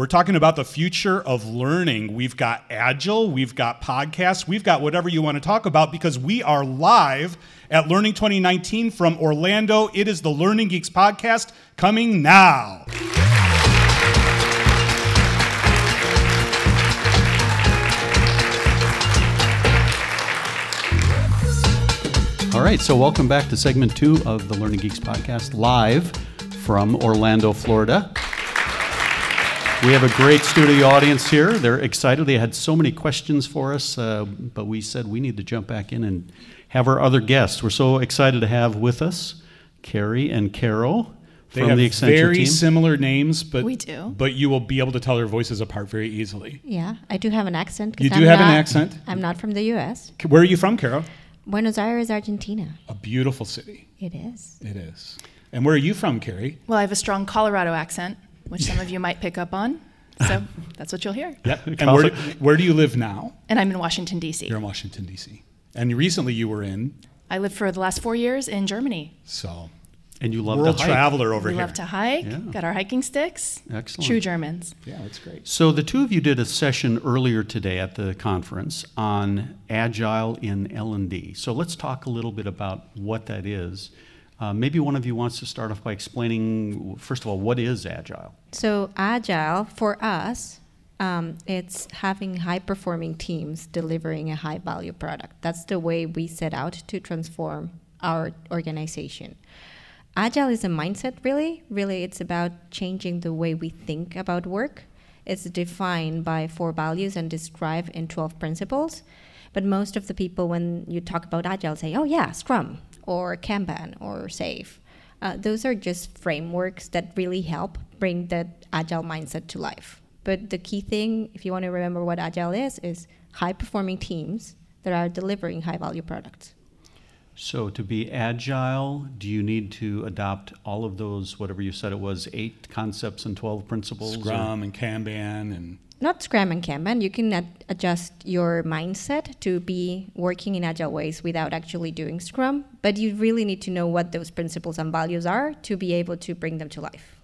We're talking about the future of learning. We've got Agile, we've got podcasts, we've got whatever you want to talk about because we are live at Learning 2019 from Orlando. It is the Learning Geeks podcast coming now. All right, so welcome back to segment two of the Learning Geeks podcast, live from Orlando, Florida. We have a great studio audience here. They're excited. They had so many questions for us, uh, but we said we need to jump back in and have our other guests. We're so excited to have with us Carey and Carol They from have the Accenture very team. similar names, but We do. But you will be able to tell their voices apart very easily. Yeah, I do have an accent. You do I'm have an accent? I'm not from the U.S. Where are you from, Carol? Buenos Aires, Argentina. A beautiful city. It is. It is. And where are you from, Carey? Well, I have a strong Colorado accent, which some of you might pick up on. So that's what you'll hear. Yep. And where do, where do you live now? And I'm in Washington, D.C. You're in Washington, D.C. And recently you were in, I lived for the last four years in Germany. so and you love world to hike. traveler over we here. love to hike, Yeah. got our hiking sticks. Excellent. True Germans. Yeah, that's great. So the two of you did a session earlier today at the conference on agile in L&D. So let's talk a little bit about what that is. Uh, maybe one of you wants to start off by explaining, first of all, what is agile? So agile for us, um, it's having high-performing teams delivering a high-value product. That's the way we set out to transform our organization. Agile is a mindset, really. Really, it's about changing the way we think about work. It's defined by four values and described in 12 principles. But most of the people, when you talk about Agile, say, oh, yeah, Scrum or Kanban or SAFe. Uh, those are just frameworks that really help bring that Agile mindset to life. But the key thing, if you want to remember what Agile is, is high performing teams that are delivering high value products. So to be agile, do you need to adopt all of those, whatever you said it was, eight concepts and 12 principles? or- Scrum and Kanban and Not Scrum and Kanban. You can ad- adjust your mindset to be working in agile ways without actually doing Scrum, but you really need to know what those principles and values are to be able to bring them to life.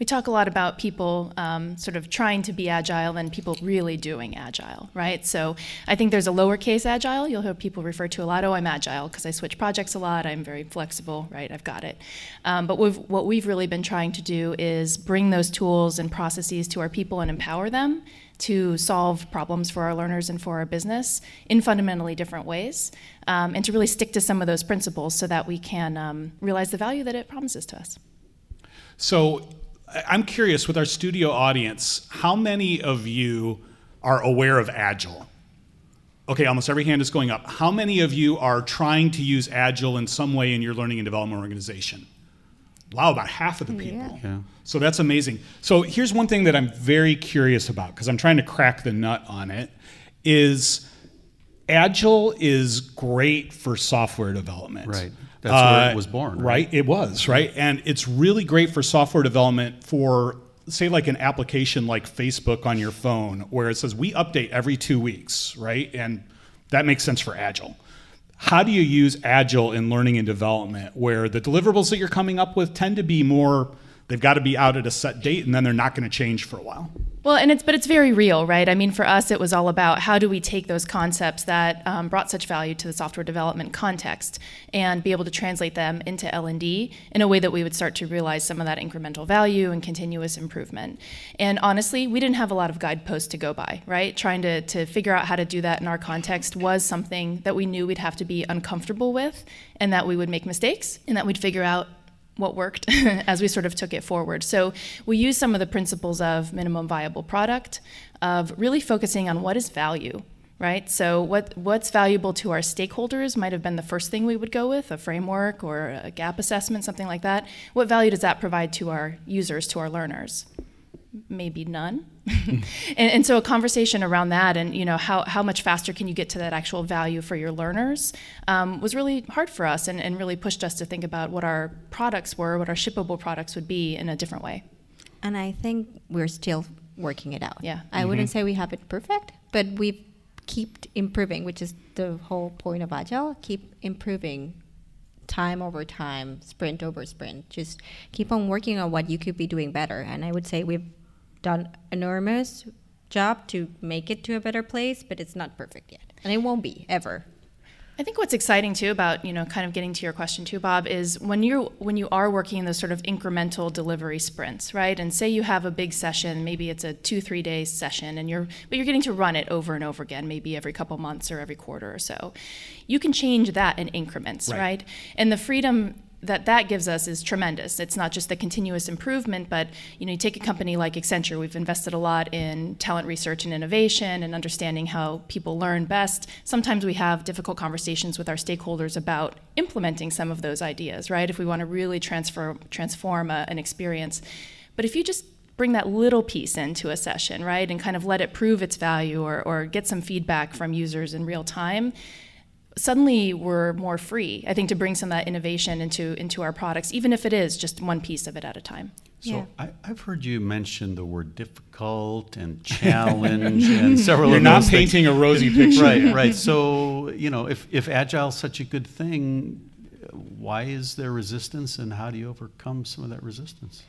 We talk a lot about people um, sort of trying to be agile and people really doing agile, right? So I think there's a lowercase agile. You'll hear people refer to a lot. Oh, I'm agile because I switch projects a lot. I'm very flexible, right? I've got it. Um, but we've, what we've really been trying to do is bring those tools and processes to our people and empower them to solve problems for our learners and for our business in fundamentally different ways, um, and to really stick to some of those principles so that we can um, realize the value that it promises to us. So I'm curious with our studio audience, how many of you are aware of Agile? Okay, almost every hand is going up. How many of you are trying to use Agile in some way in your learning and development organization? Wow, about half of the people. Yeah. yeah. So that's amazing. So here's one thing that I'm very curious about because I'm trying to crack the nut on it is Agile is great for software development. Right. That's where it Uh, was born, right? Right, it was, right? And it's really great for software development for say like an application like Facebook on your phone where it says we update every 2 weeks, right? And that makes sense for Agile. How do you use Agile in learning and development where the deliverables that you're coming up with tend to be more they've got to be out at a set date and then they're not going to change for a while? Well, and it's but it's very real, right? I mean, for us, it was all about how do we take those concepts that um, brought such value to the software development context and be able to translate them into L and D in a way that we would start to realize some of that incremental value and continuous improvement. And honestly, we didn't have a lot of guideposts to go by, right? Trying to to figure out how to do that in our context was something that we knew we'd have to be uncomfortable with, and that we would make mistakes, and that we'd figure out what worked as we sort of took it forward. So we use some of the principles of minimum viable product, of really focusing on what is value, right? So what what's valuable to our stakeholders might have been the first thing we would go with, a framework or a gap assessment, something like that. What value does that provide to our users, to our learners? Maybe none. and, and so a conversation around that and you know how, how much faster can you get to that actual value for your learners um, was really hard for us and, and really pushed us to think about what our products were, what our shippable products would be in a different way. And I think we're still working it out. Yeah. I wouldn't say we have it perfect, but we've keep improving, which is the whole point of agile. Keep improving time over time, sprint over sprint. Just keep on working on what you could be doing better. And I would say we've done enormous job to make it to a better place, but it's not perfect yet, and it won't be ever. I think what's exciting too about you know kind of getting to your question too, Bob, is when you're when you are working in those sort of incremental delivery sprints, right? And say you have a big session, maybe it's a two three day session, and you're but you're getting to run it over and over again, maybe every couple months or every quarter or so. You can change that in increments, Right. right? And the freedom that that gives us is tremendous. It's not just the continuous improvement, but you know, you take a company like Accenture. We've invested a lot in talent research and innovation and understanding how people learn best. Sometimes we have difficult conversations with our stakeholders about implementing some of those ideas, right? If we want to really transfer transform a, an experience, but if you just bring that little piece into a session, right, and kind of let it prove its value or, or get some feedback from users in real time, suddenly we're more free, I think, to bring some of that innovation into, into our products, even if it is just one piece of it at a time. So Yeah. I, I've heard you mention the word difficult and challenge and several You're of not those things. painting a rosy picture. Right, right. So, you know, if, if agile is such a good thing, why is there resistance and how do you overcome some of that resistance?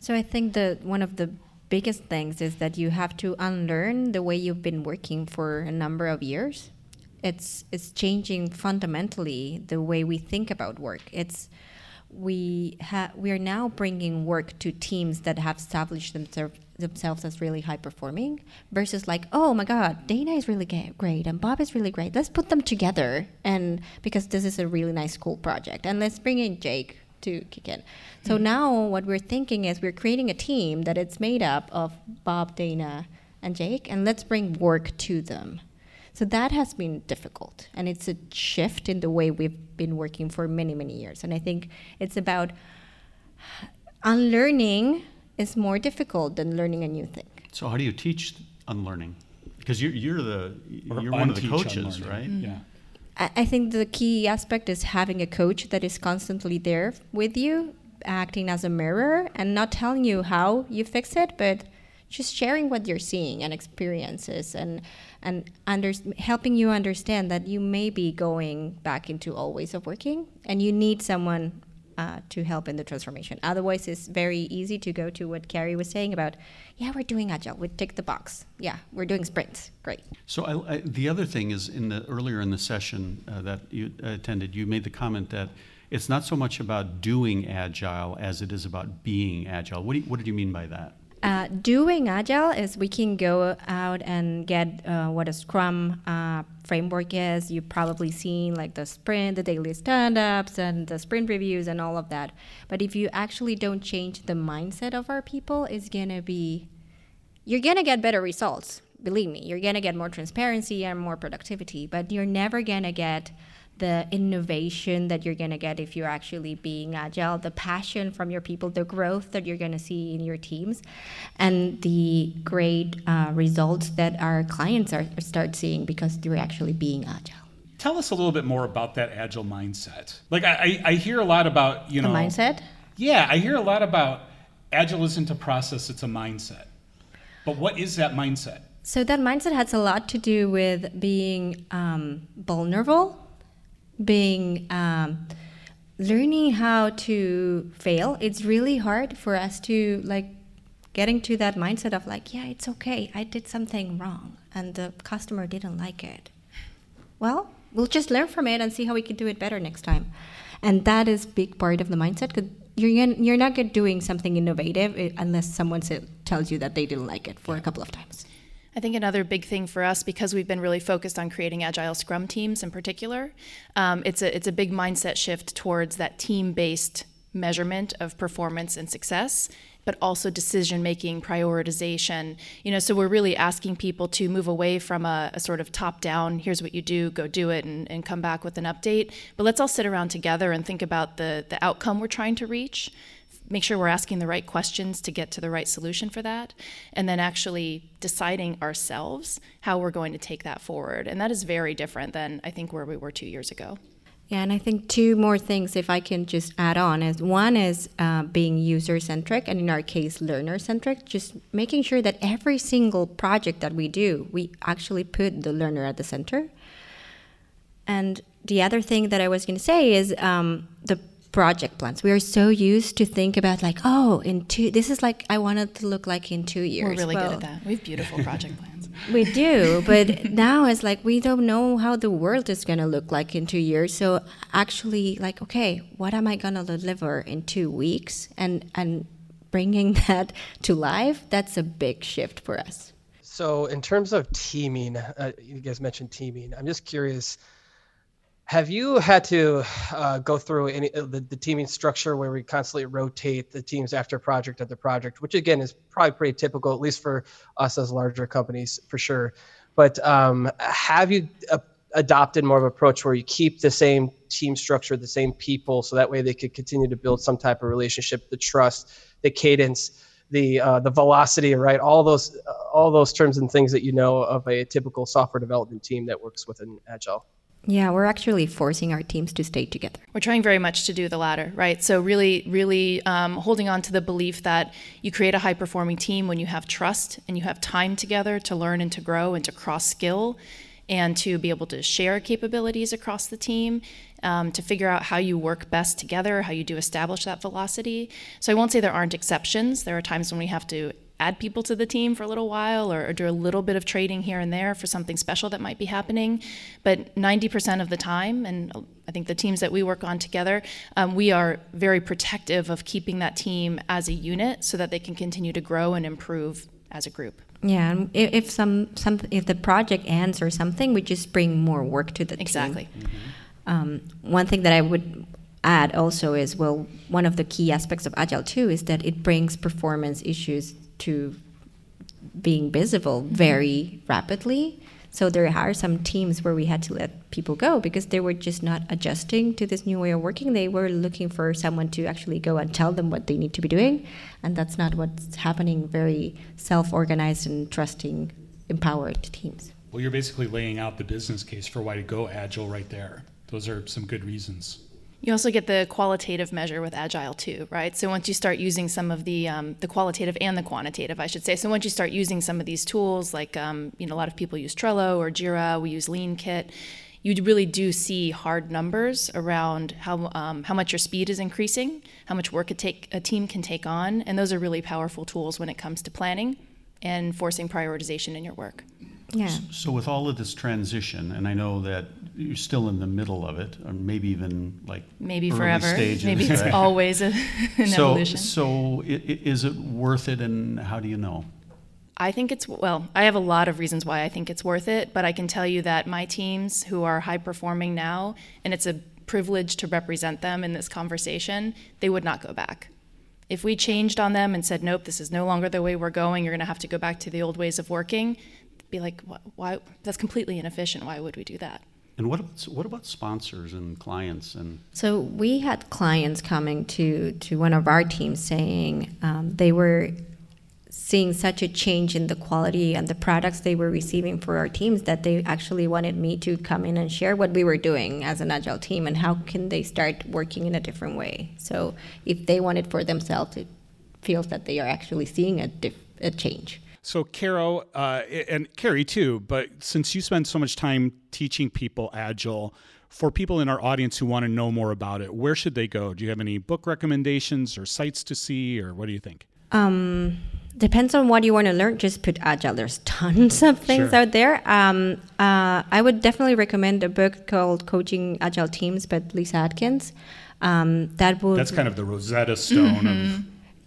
So I think that one of the biggest things is that you have to unlearn the way you've been working for a number of years. It's it's changing fundamentally the way we think about work. It's we ha- we are now bringing work to teams that have established themselves themselves as really high performing versus like oh my god Dana is really ga- great and Bob is really great. Let's put them together and because this is a really nice cool project. And let's bring in Jake to kick in. So mm. now what we're thinking is we're creating a team that it's made up of Bob Dana and Jake and let's bring work to them so that has been difficult, and it's a shift in the way we've been working for many, many years. And I think it's about unlearning is more difficult than learning a new thing. So how do you teach unlearning? Because you're, you're the you're one of the coaches, unlearning. right? Mm. Mm. Yeah. I I think the key aspect is having a coach that is constantly there with you, acting as a mirror and not telling you how you fix it, but just sharing what you're seeing and experiences and and under, helping you understand that you may be going back into old ways of working and you need someone uh, to help in the transformation. Otherwise, it's very easy to go to what Carey was saying about, yeah, we're doing agile, we tick the box. Yeah, we're doing sprints. Great. So I, I, the other thing is in the earlier in the session uh, that you attended, you made the comment that it's not so much about doing agile as it is about being agile. What, you, what did you mean by that? Uh, doing agile is we can go out and get uh, what a Scrum uh, framework is. You've probably seen like the sprint, the daily stand-ups, and the sprint reviews, and all of that. But if you actually don't change the mindset of our people, it's gonna be you're gonna get better results. Believe me, you're gonna get more transparency and more productivity, but you're never gonna get the innovation that you're gonna get if you're actually being agile, the passion from your people, the growth that you're gonna see in your teams, and the great uh, results that our clients are start seeing because they're actually being agile. Tell us a little bit more about that agile mindset. Like I, I I hear a lot about you The know mindset. Yeah, I hear a lot about agile isn't a process; it's a mindset. But what is that mindset? So that mindset has a lot to do with being um, vulnerable, being um, learning how to fail. It's really hard for us to like getting to that mindset of like, yeah, it's okay. I did something wrong, and the customer didn't like it. Well, we'll just learn from it and see how we can do it better next time. And that is big part of the mindset. 'cause you're you're not doing something innovative eh, unless someone tells you that they didn't like it for a couple of times. I think another big thing for us, because we've been really focused on creating agile Scrum teams in particular, um, it's a it's a big mindset shift towards that team-based measurement of performance and success, but also decision making, prioritization. You know, so we're really asking people to move away from a, a sort of top-down, here's what you do, go do it, and, and come back with an update. But let's all sit around together and think about the the outcome we're trying to reach make sure we're asking the right questions to get to the right solution for that, and then actually deciding ourselves how we're going to take that forward. And that is very different than I think where we were two years ago. Yeah, and I think two more things, if I can just add on, is one is uh, being user centric, and in our case, learner centric. Just making sure that every single project that we do, we actually put the learner at the center. And the other thing that I was going to say is um, the project plans. We are so used to think about like, oh, in two. This is like I want it to look like in two years. We're really Well, good at that. We have beautiful project plans. We do, but now it's like we don't know how the world is going to look like in two years. So actually, like, okay, what am I going to deliver in two weeks, and and bringing that to life, that's a big shift for us. So, in terms of teaming, uh, you guys mentioned teaming. I'm just curious. Have you had to uh, go through any uh, the, the teaming structure where we constantly rotate the teams after project after project, which again is probably pretty typical, at least for us as larger companies, for sure. But um, have you adopted more of an approach where you keep the same team structure, the same people, so that way they could continue to build some type of relationship, the trust, the cadence, the uh, the velocity, right? All those uh, all those terms and things that you know of a typical software development team that works within Agile. Yeah, we're actually forcing our teams to stay together. We're trying very much to do the latter, right? So really, really um, holding on to the belief that you create a high-performing team when you have trust and you have time together to learn and to grow and to cross skill, and to be able to share capabilities across the team, um, to figure out how you work best together, how you do establish that velocity. So I won't say there aren't exceptions. There are times when we have to add people to the team for a little while or, or, do a little bit of trading here and there for something special that might be happening. But 90% of the time, and I think the teams that we work on together, um, we are very protective of keeping that team as a unit so that they can continue to grow and improve as a group. Yeah, and if, some some if the project ends or something, we just bring more work to the Exactly. team. Um, one thing that I would add also is well, one of the key aspects of Agile too is that it brings performance issues to being visible very rapidly. So there are some teams where we had to let people go because they were just not adjusting to this new way of working. They were looking for someone to actually go and tell them what they need to be doing, and that's not what's happening. Very self-organized and trusting, empowered teams. Well, you're basically laying out the business case for why to go agile right there. Those are some good reasons. You also get the qualitative measure with Agile too, right? So once you start using some of the um, the qualitative and the quantitative, I should say. So once you start using some of these tools, like um, you know, a lot of people use Trello or Jira, we use LeanKit. You really do see hard numbers around how um, how much your speed is increasing, how much work a take a team can take on, and those are really powerful tools when it comes to planning and forcing prioritization in your work. Yeah. So with all of this transition, and I know that you're still in the middle of it, or maybe even like Maybe forever. stages, Maybe it's right? always a, an so, evolution. So is it worth it, and how do you know? I think it's, well, I have a lot of reasons why I think it's worth it, but I can tell you that my teams who are high performing now, and it's a privilege to represent them in this conversation, they would not go back. If we changed on them and said, nope, this is no longer the way we're going, you're going to have to go back to the old ways of working, be like, why, why? That's completely inefficient. Why would we do that? And what about, what about sponsors and clients and So we had clients coming to to one of our teams saying um, they were seeing such a change in the quality and the products they were receiving for our teams that they actually wanted me to come in and share what we were doing as an agile team and how can they start working in a different way. So if they want it for themselves, it feels that they are actually seeing a, dif- a change. So, Caro, uh, and Carey too, but since you spend so much time teaching people Agile, for people in our audience who want to know more about it, where should they go? Do you have any book recommendations or sites to see, or what do you think? Um, depends on what you want to learn. Just put agile. There's tons of things Sure. out there. Um, uh, I would definitely recommend a book called Coaching Agile Teams by Lisa Adkins. Um, that would That's kind of the Rosetta Stone of Agile.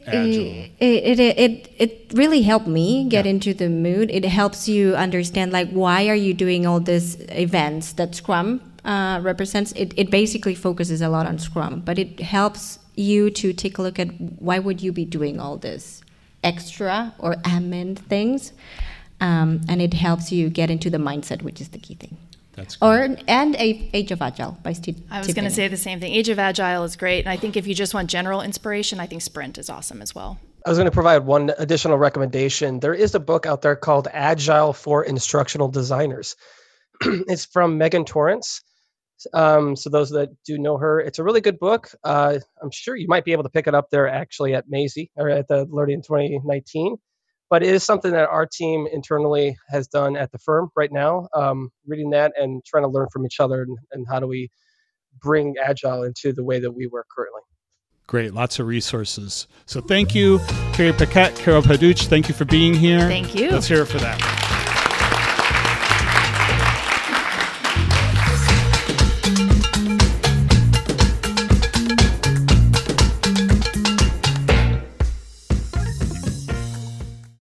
It, it, it, it really helped me get into the mood. It helps you understand like why are you doing all these events that Scrum uh, represents. It, it basically focuses a lot on Scrum, but it helps you to take a look at why would you be doing all this extra or amend things, um, and it helps you get into the mindset, which is the key thing. That's good. Or and Age of Agile by Steve. I was going to say the same thing. Age of Agile is great. And I think if you just want general inspiration, I think Sprint is awesome as well. I was going to provide one additional recommendation. There is a book out there called Agile for Instructional Designers. it's from Megan Torrance. Um, so those that do know her, it's a really good book. Uh, I'm sure you might be able to pick it up there actually at Masie or at the Learning 2019. But it is something that our team internally has done at the firm right now. Um, reading that and trying to learn from each other and, and how do we bring agile into the way that we work currently. Great, lots of resources. So thank you, Carey Paquette, Carol Paduch. Thank you for being here. Thank you. Let's hear it for that.